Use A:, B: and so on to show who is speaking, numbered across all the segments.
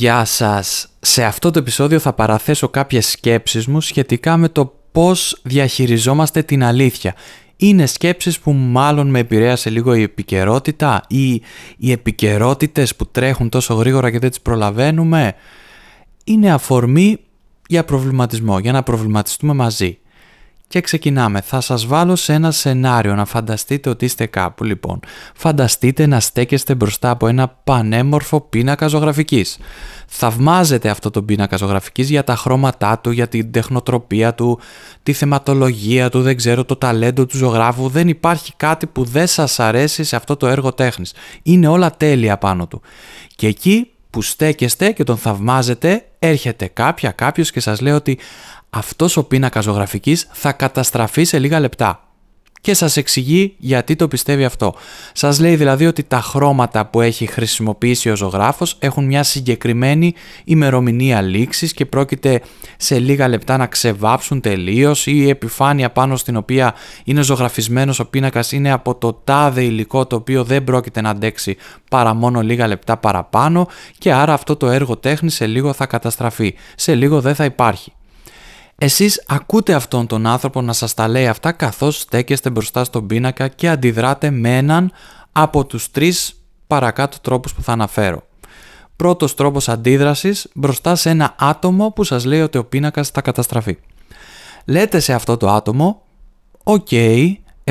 A: Γεια σας! Σε αυτό το επεισόδιο θα παραθέσω κάποιες σκέψεις μου σχετικά με το πώς διαχειριζόμαστε την αλήθεια. Είναι σκέψεις που μάλλον με επηρέασε λίγο η επικαιρότητα ή οι επικαιρότητες που τρέχουν τόσο γρήγορα και δεν τις προλαβαίνουμε. Είναι αφορμή για προβληματισμό, για να προβληματιστούμε μαζί. Και ξεκινάμε. Θα σας βάλω σε ένα σενάριο να φανταστείτε ότι είστε κάπου. Λοιπόν, φανταστείτε να στέκεστε μπροστά από ένα πανέμορφο πίνακα ζωγραφικής. Θαυμάζετε αυτό το πίνακα ζωγραφικής για τα χρώματά του, για την τεχνοτροπία του, τη θεματολογία του, δεν ξέρω, το ταλέντο του ζωγράφου. Δεν υπάρχει κάτι που δεν σας αρέσει σε αυτό το έργο τέχνης. Είναι όλα τέλεια πάνω του. Και εκεί που στέκεστε και τον θαυμάζετε, έρχεται κάποια, κάποιος και σας λέει ότι αυτός ο πίνακας ζωγραφικής θα καταστραφεί σε λίγα λεπτά. Και σας εξηγεί γιατί το πιστεύει αυτό. Σας λέει δηλαδή ότι τα χρώματα που έχει χρησιμοποιήσει ο ζωγράφος έχουν μια συγκεκριμένη ημερομηνία λήξης και πρόκειται σε λίγα λεπτά να ξεβάψουν τελείως ή η επιφάνεια πάνω στην οποία είναι ζωγραφισμένος ο πίνακας είναι από το τάδε υλικό το οποίο δεν πρόκειται να αντέξει παρά μόνο λίγα λεπτά παραπάνω και άρα αυτό το έργο τέχνης σε λίγο θα καταστραφεί, σε λίγο δεν θα υπάρχει. Εσείς ακούτε αυτόν τον άνθρωπο να σας τα λέει αυτά καθώς στέκεστε μπροστά στον πίνακα και αντιδράτε με έναν από τους τρεις παρακάτω τρόπους που θα αναφέρω. Πρώτος τρόπος αντίδρασης μπροστά σε ένα άτομο που σας λέει ότι ο πίνακας θα καταστραφεί. Λέτε σε αυτό το άτομο «OK,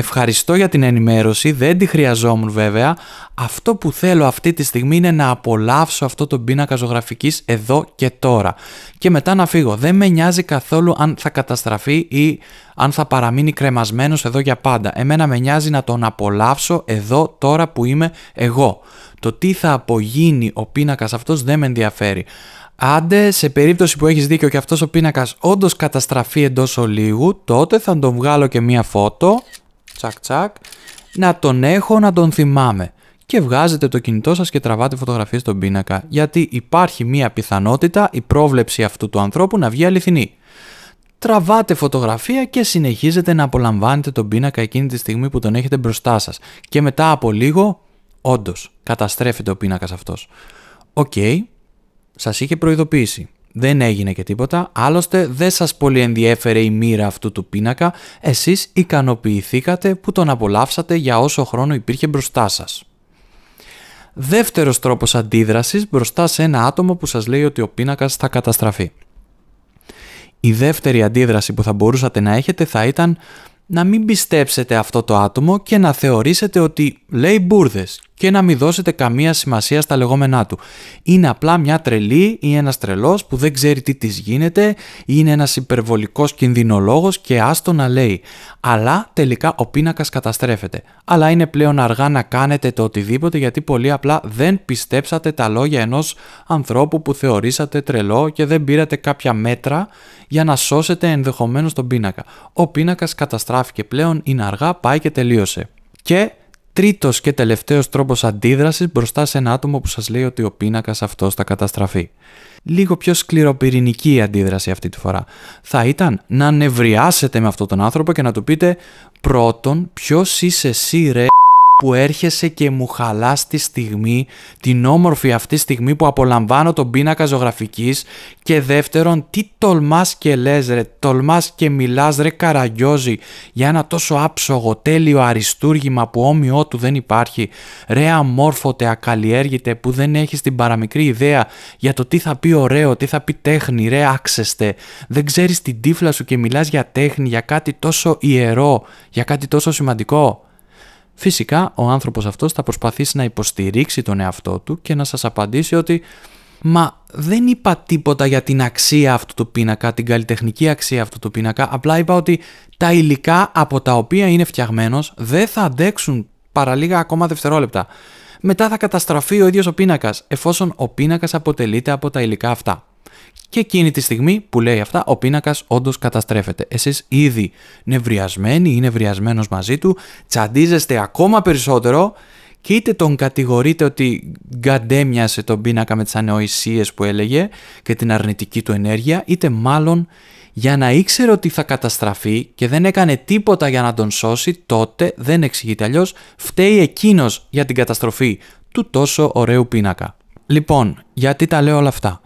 A: Ευχαριστώ για την ενημέρωση, δεν τη χρειαζόμουν βέβαια. Αυτό που θέλω αυτή τη στιγμή είναι να απολαύσω αυτό το πίνακα ζωγραφικής εδώ και τώρα. Και μετά να φύγω. Δεν με νοιάζει καθόλου αν θα καταστραφεί ή αν θα παραμείνει κρεμασμένος εδώ για πάντα. Εμένα με νοιάζει να τον απολαύσω εδώ τώρα που είμαι εγώ. Το τι θα απογίνει ο πίνακας αυτός δεν με ενδιαφέρει. Άντε, σε περίπτωση που έχεις δίκιο και αυτός ο πίνακας όντως καταστραφεί εντός ολίγου, τότε θα τον βγάλω και μία φώτο τσακ τσακ, να τον έχω, να τον θυμάμαι. Και βγάζετε το κινητό σας και τραβάτε φωτογραφίες στον πίνακα, γιατί υπάρχει μία πιθανότητα η πρόβλεψη αυτού του ανθρώπου να βγει αληθινή. Τραβάτε φωτογραφία και συνεχίζετε να απολαμβάνετε τον πίνακα εκείνη τη στιγμή που τον έχετε μπροστά σας. Και μετά από λίγο, όντως, καταστρέφεται ο πίνακας αυτός. OK, okay, σας είχε προειδοποιήσει. Δεν έγινε και τίποτα, άλλωστε δεν σας πολύ ενδιέφερε η μοίρα αυτού του πίνακα, εσείς ικανοποιηθήκατε που τον απολαύσατε για όσο χρόνο υπήρχε μπροστά σας. Δεύτερος τρόπος αντίδρασης μπροστά σε ένα άτομο που σας λέει ότι ο πίνακας θα καταστραφεί. Η δεύτερη αντίδραση που θα μπορούσατε να έχετε θα ήταν να μην πιστέψετε αυτό το άτομο και να θεωρήσετε ότι λέει μπουρδες και να μην δώσετε καμία σημασία στα λεγόμενά του. Είναι απλά μια τρελή ή ένας τρελός που δεν ξέρει τι της γίνεται ή είναι ένας υπερβολικός κινδυνολόγος και άστο να λέει. Αλλά τελικά ο πίνακας καταστρέφεται. Αλλά είναι πλέον αργά να κάνετε το οτιδήποτε γιατί πολύ απλά δεν πιστέψατε τα λόγια ενός ανθρώπου που θεωρήσατε τρελό και δεν πήρατε κάποια μέτρα για να σώσετε ενδεχομένως τον πίνακα. Ο πίνακας καταστράφηκε πλέον, είναι αργά, πάει και τελείωσε. Και τρίτος και τελευταίος τρόπος αντίδρασης μπροστά σε ένα άτομο που σας λέει ότι ο πίνακας αυτός θα καταστραφεί. Λίγο πιο σκληροπυρηνική η αντίδραση αυτή τη φορά. Θα ήταν να νευριάσετε με αυτόν τον άνθρωπο και να του πείτε πρώτον ποιος είσαι εσύ ρε που έρχεσαι και μου χαλάς τη στιγμή, την όμορφη αυτή στιγμή που απολαμβάνω τον πίνακα ζωγραφικής και δεύτερον τι τολμάς και λες ρε, τολμάς και μιλάς ρε καραγιόζη για ένα τόσο άψογο τέλειο αριστούργημα που όμοιό του δεν υπάρχει, ρε αμόρφωτε ακαλλιέργητε που δεν έχεις την παραμικρή ιδέα για το τι θα πει ωραίο, τι θα πει τέχνη, ρε άξεστε, δεν ξέρεις την τύφλα σου και μιλάς για τέχνη, για κάτι τόσο ιερό, για κάτι τόσο σημαντικό. Φυσικά ο άνθρωπος αυτός θα προσπαθήσει να υποστηρίξει τον εαυτό του και να σας απαντήσει ότι «Μα δεν είπα τίποτα για την αξία αυτού του πίνακα, την καλλιτεχνική αξία αυτού του πίνακα, απλά είπα ότι τα υλικά από τα οποία είναι φτιαγμένος δεν θα αντέξουν παρά λίγα ακόμα δευτερόλεπτα. Μετά θα καταστραφεί ο ίδιος ο πίνακας, εφόσον ο πίνακας αποτελείται από τα υλικά αυτά. Και εκείνη τη στιγμή που λέει αυτά, ο πίνακας όντως καταστρέφεται. Εσείς ήδη νευριασμένοι ή νευριασμένος μαζί του, τσαντίζεστε ακόμα περισσότερο και είτε τον κατηγορείτε ότι γκαντέμιασε τον πίνακα με τις ανεοησίε που έλεγε και την αρνητική του ενέργεια, είτε μάλλον για να ήξερε ότι θα καταστραφεί και δεν έκανε τίποτα για να τον σώσει, τότε δεν εξηγείται αλλιώς, φταίει εκείνος για την καταστροφή του τόσο ωραίου πίνακα. Λοιπόν, γιατί τα λέω όλα αυτά;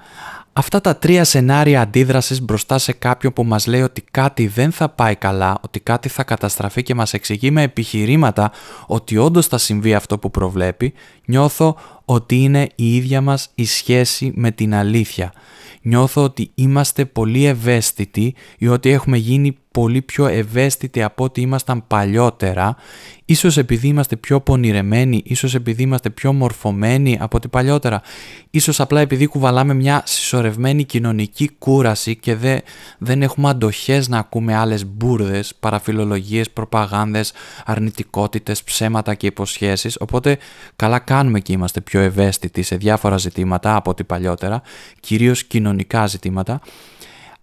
A: Αυτά τα τρία σενάρια αντίδρασης μπροστά σε κάποιον που μας λέει ότι κάτι δεν θα πάει καλά, ότι κάτι θα καταστραφεί και μας εξηγεί με επιχειρήματα ότι όντως θα συμβεί αυτό που προβλέπει, νιώθω ότι είναι η ίδια μας η σχέση με την αλήθεια. Νιώθω ότι είμαστε πολύ ευαίσθητοι ή ότι έχουμε γίνει πολύ πιο ευαίσθητοι από ό,τι ήμασταν παλιότερα, ίσως επειδή είμαστε πιο πονηρεμένοι, ίσως επειδή είμαστε πιο μορφωμένοι από ό,τι παλιότερα, ίσως απλά επειδή κουβαλάμε μια συσσωρευμένη κοινωνική κούραση και δε, δεν έχουμε αντοχές να ακούμε άλλες μπουρδες, παραφιλολογίες, προπαγάνδες, αρνητικότητες, ψέματα και υποσχέσεις, οπότε καλά κάνουμε και είμαστε πιο ευαίσθητοι σε διάφορα ζητήματα από ό,τι παλιότερα, κυρίως κοινωνικά ζητήματα,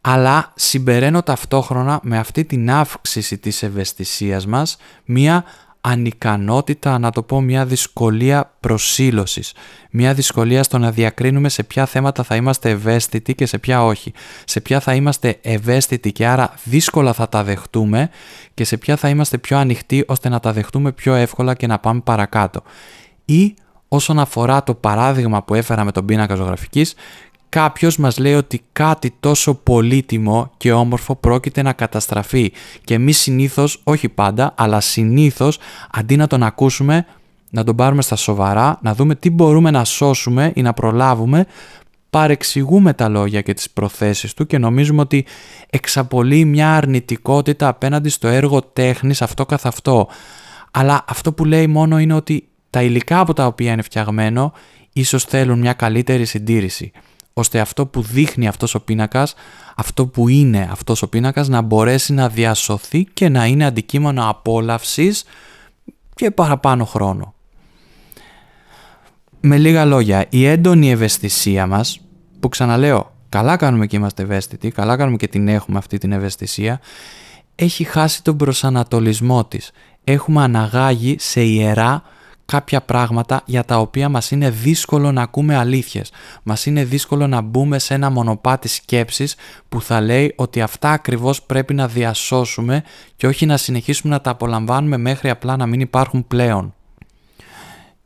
A: αλλά συμπεραίνω ταυτόχρονα με αυτή την αύξηση της ευαισθησίας μας μία ανικανότητα, να το πω μια δυσκολία προσήλωσης. Μια δυσκολία στο να διακρίνουμε σε ποια θέματα θα είμαστε ευαίσθητοι και σε ποια όχι. Σε ποια θα είμαστε ευαίσθητοι και άρα δύσκολα θα τα δεχτούμε και σε ποια θα είμαστε πιο ανοιχτοί ώστε να τα δεχτούμε πιο εύκολα και να πάμε παρακάτω. Ή όσον αφορά το παράδειγμα που έφερα με τον πίνακα ζωγραφικής, κάποιος μας λέει ότι κάτι τόσο πολύτιμο και όμορφο πρόκειται να καταστραφεί και εμείς συνήθως, όχι πάντα, αλλά συνήθως αντί να τον ακούσουμε, να τον πάρουμε στα σοβαρά, να δούμε τι μπορούμε να σώσουμε ή να προλάβουμε, παρεξηγούμε τα λόγια και τις προθέσεις του και νομίζουμε ότι εξαπολύει μια αρνητικότητα απέναντι στο έργο τέχνης αυτό καθ' αυτό. Αλλά αυτό που λέει μόνο είναι ότι τα υλικά από τα οποία είναι φτιαγμένο ίσως θέλουν μια καλύτερη συντήρηση ώστε αυτό που δείχνει αυτός ο πίνακας, αυτό που είναι αυτός ο πίνακας να μπορέσει να διασωθεί και να είναι αντικείμενο απόλαυσης και παραπάνω χρόνο. Με λίγα λόγια, η έντονη ευαισθησία μας, που ξαναλέω, καλά κάνουμε και είμαστε ευαίσθητοι, καλά κάνουμε και την έχουμε αυτή την ευαισθησία, έχει χάσει τον προσανατολισμό της. Έχουμε αναγάγει σε ιερά κάποια πράγματα για τα οποία μας είναι δύσκολο να ακούμε αλήθειες. Μας είναι δύσκολο να μπούμε σε ένα μονοπάτι σκέψης που θα λέει ότι αυτά ακριβώς πρέπει να διασώσουμε και όχι να συνεχίσουμε να τα απολαμβάνουμε μέχρι απλά να μην υπάρχουν πλέον.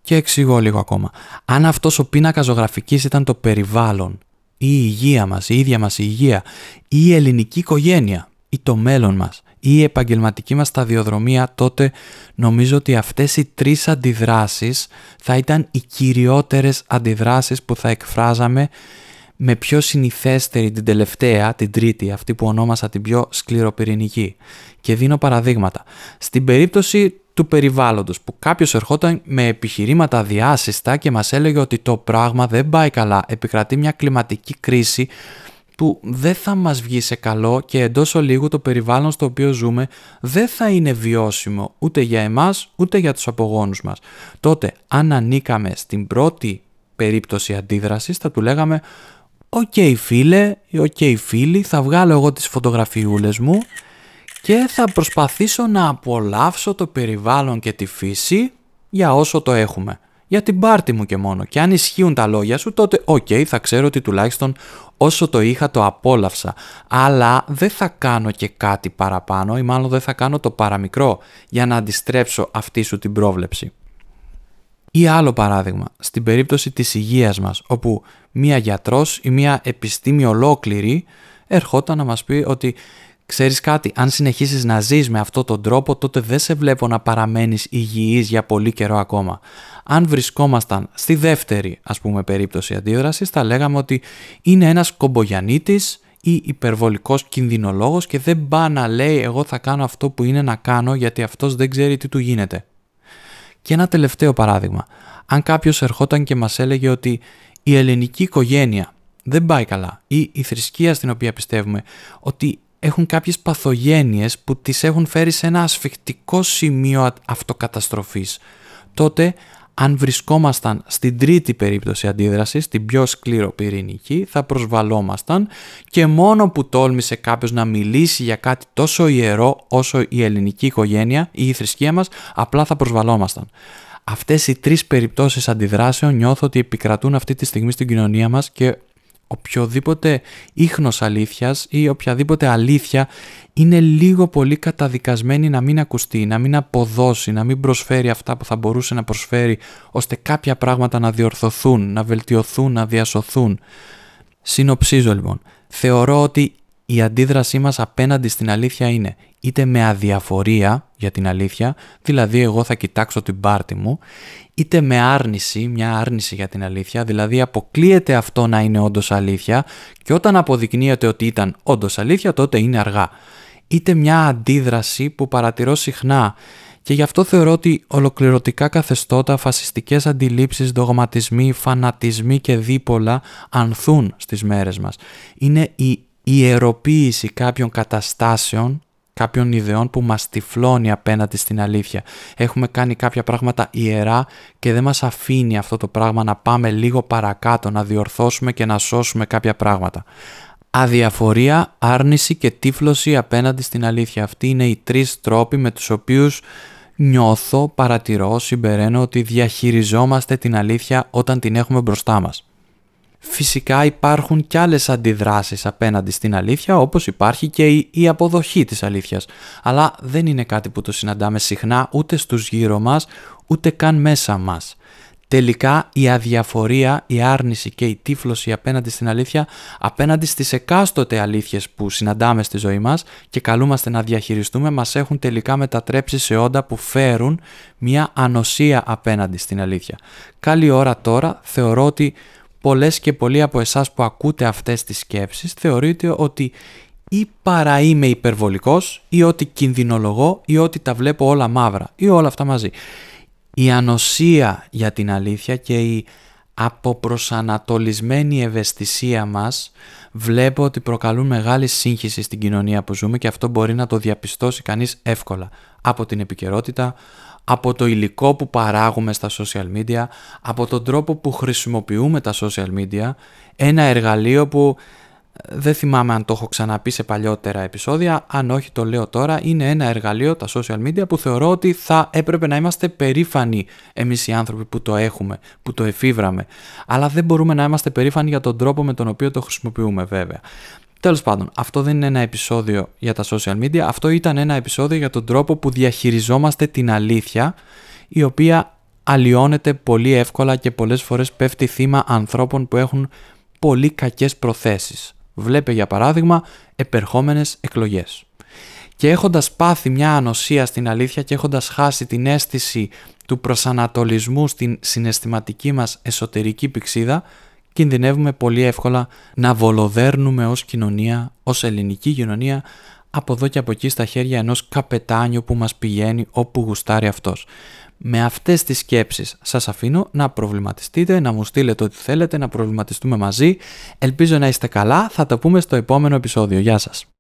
A: Και εξηγώ λίγο ακόμα. Αν αυτός ο πίνακας ζωγραφικής ήταν το περιβάλλον, ή η υγεία μας, η ίδια μας η υγεία, ή η ελληνική οικογένεια, ή το μέλλον μας, ή η επαγγελματική μας σταδιοδρομία, τότε νομίζω ότι αυτές οι τρεις αντιδράσεις θα ήταν οι κυριότερες αντιδράσεις που θα εκφράζαμε με πιο συνηθέστερη την τελευταία, την τρίτη, αυτή που ονόμασα την πιο σκληροπυρηνική. Και δίνω παραδείγματα. Στην περίπτωση του περιβάλλοντος που κάποιος ερχόταν με επιχειρήματα αδιάσειστα και μας έλεγε ότι το πράγμα δεν πάει καλά, επικρατεί μια κλιματική κρίση που δεν θα μας βγει σε καλό και εντός ολίγου το περιβάλλον στο οποίο ζούμε δεν θα είναι βιώσιμο ούτε για εμάς ούτε για τους απογόνους μας. Τότε αν ανήκαμε στην πρώτη περίπτωση αντίδρασης θα του λέγαμε «OK okay, φίλε, OK okay, φίλοι, θα βγάλω εγώ τις φωτογραφιούλες μου και θα προσπαθήσω να απολαύσω το περιβάλλον και τη φύση για όσο το έχουμε για την πάρτη μου και μόνο. Και αν ισχύουν τα λόγια σου, τότε οκ, θα ξέρω ότι τουλάχιστον όσο το είχα το απόλαυσα. Αλλά δεν θα κάνω και κάτι παραπάνω ή μάλλον δεν θα κάνω το παραμικρό για να αντιστρέψω αυτή σου την πρόβλεψη. Ή άλλο παράδειγμα, στην περίπτωση της υγείας μας, όπου μία γιατρός ή μία επιστήμη ολόκληρη ερχόταν να μας πει ότι Ξέρεις κάτι, αν συνεχίσεις να ζεις με αυτόν τον τρόπο, τότε δεν σε βλέπω να παραμένεις υγιής για πολύ καιρό ακόμα. Αν βρισκόμασταν στη δεύτερη, ας πούμε, περίπτωση αντίδρασης, θα λέγαμε ότι είναι ένας κομπογιανίτης ή υπερβολικός κινδυνολόγος και δεν πάει να λέει εγώ θα κάνω αυτό που είναι να κάνω γιατί αυτός δεν ξέρει τι του γίνεται. Και ένα τελευταίο παράδειγμα. Αν κάποιος ερχόταν και μας έλεγε ότι η ελληνική οικογένεια δεν πάει καλά ή η θρησκεία στην οποία πιστεύουμε ότι έχουν κάποιες παθογένειες που τις έχουν φέρει σε ένα ασφιχτικό σημείο αυτοκαταστροφής. Τότε αν βρισκόμασταν στην τρίτη περίπτωση αντίδρασης, την πιο σκληροπυρηνική, θα προσβαλόμασταν και μόνο που τόλμησε κάποιος να μιλήσει για κάτι τόσο ιερό όσο η ελληνική οικογένεια ή η θρησκεία μας, απλά θα προσβαλόμασταν. Αυτές οι τρεις περιπτώσεις αντιδράσεων νιώθω ότι επικρατούν αυτή τη στιγμή στην κοινωνία μας και οποιοδήποτε ίχνος αλήθειας ή οποιαδήποτε αλήθεια είναι λίγο πολύ καταδικασμένη να μην ακουστεί, να μην αποδώσει, να μην προσφέρει αυτά που θα μπορούσε να προσφέρει ώστε κάποια πράγματα να διορθωθούν, να βελτιωθούν, να διασωθούν. Συνοψίζω λοιπόν. Θεωρώ ότι η αντίδρασή μας απέναντι στην αλήθεια είναι είτε με αδιαφορία για την αλήθεια, δηλαδή εγώ θα κοιτάξω την πάρτη μου, είτε με άρνηση, μια άρνηση για την αλήθεια, δηλαδή αποκλείεται αυτό να είναι όντως αλήθεια και όταν αποδεικνύεται ότι ήταν όντως αλήθεια τότε είναι αργά. Είτε μια αντίδραση που παρατηρώ συχνά και γι' αυτό θεωρώ ότι ολοκληρωτικά καθεστώτα, φασιστικές αντιλήψεις, δογματισμοί, φανατισμοί και δίπολα ανθούν στις μέρες μας. Είναι η ιεροποίηση κάποιων καταστάσεων, κάποιων ιδεών που μας τυφλώνει απέναντι στην αλήθεια. Έχουμε κάνει κάποια πράγματα ιερά και δεν μας αφήνει αυτό το πράγμα να πάμε λίγο παρακάτω, να διορθώσουμε και να σώσουμε κάποια πράγματα. Αδιαφορία, άρνηση και τύφλωση απέναντι στην αλήθεια. Αυτοί είναι οι τρεις τρόποι με τους οποίους νιώθω, παρατηρώ, συμπεραίνω ότι διαχειριζόμαστε την αλήθεια όταν την έχουμε μπροστά μας. Φυσικά υπάρχουν και άλλες αντιδράσεις απέναντι στην αλήθεια όπως υπάρχει και η, αποδοχή της αλήθειας. Αλλά δεν είναι κάτι που το συναντάμε συχνά ούτε στους γύρω μας ούτε καν μέσα μας. Τελικά η αδιαφορία, η άρνηση και η τύφλωση απέναντι στην αλήθεια, απέναντι στις εκάστοτε αλήθειες που συναντάμε στη ζωή μας και καλούμαστε να διαχειριστούμε, μας έχουν τελικά μετατρέψει σε όντα που φέρουν μια ανοσία απέναντι στην αλήθεια. Καλή ώρα τώρα θεωρώ ότι πολλές και πολλοί από εσάς που ακούτε αυτές τις σκέψεις θεωρείτε ότι ή παρά είμαι υπερβολικός ή ότι κινδυνολογώ ή ότι τα βλέπω όλα μαύρα ή όλα αυτά μαζί. Η ανοσία για την αλήθεια και η αποπροσανατολισμένη ευαισθησία μας βλέπω ότι προκαλούν μεγάλη σύγχυση στην κοινωνία που ζούμε και αυτό μπορεί να το διαπιστώσει κανείς εύκολα από την επικαιρότητα, από το υλικό που παράγουμε στα social media, από τον τρόπο που χρησιμοποιούμε τα social media, ένα εργαλείο που ε, δεν θυμάμαι αν το έχω ξαναπεί σε παλιότερα επεισόδια, αν όχι το λέω τώρα, είναι ένα εργαλείο, τα social media, που θεωρώ ότι θα έπρεπε να είμαστε περήφανοι εμείς οι άνθρωποι που το έχουμε, που το εφήβραμε. Αλλά δεν μπορούμε να είμαστε περήφανοι για τον τρόπο με τον οποίο το χρησιμοποιούμε βέβαια. Τέλος πάντων, αυτό δεν είναι ένα επεισόδιο για τα social media, αυτό ήταν ένα επεισόδιο για τον τρόπο που διαχειριζόμαστε την αλήθεια, η οποία αλλοιώνεται πολύ εύκολα και πολλές φορές πέφτει θύμα ανθρώπων που έχουν πολύ κακές προθέσεις. Βλέπε για παράδειγμα επερχόμενες εκλογές. Και έχοντας πάθει μια ανοσία στην αλήθεια και έχοντας χάσει την αίσθηση του προσανατολισμού στην συναισθηματική μας εσωτερική πηξίδα, κινδυνεύουμε πολύ εύκολα να βολοδέρνουμε ως κοινωνία, ως ελληνική κοινωνία, από εδώ και από εκεί στα χέρια ενός καπετάνιου που μας πηγαίνει όπου γουστάρει αυτός. Με αυτές τις σκέψεις σας αφήνω να προβληματιστείτε, να μου στείλετε ό,τι θέλετε, να προβληματιστούμε μαζί. Ελπίζω να είστε καλά, θα τα πούμε στο επόμενο επεισόδιο. Γεια σας!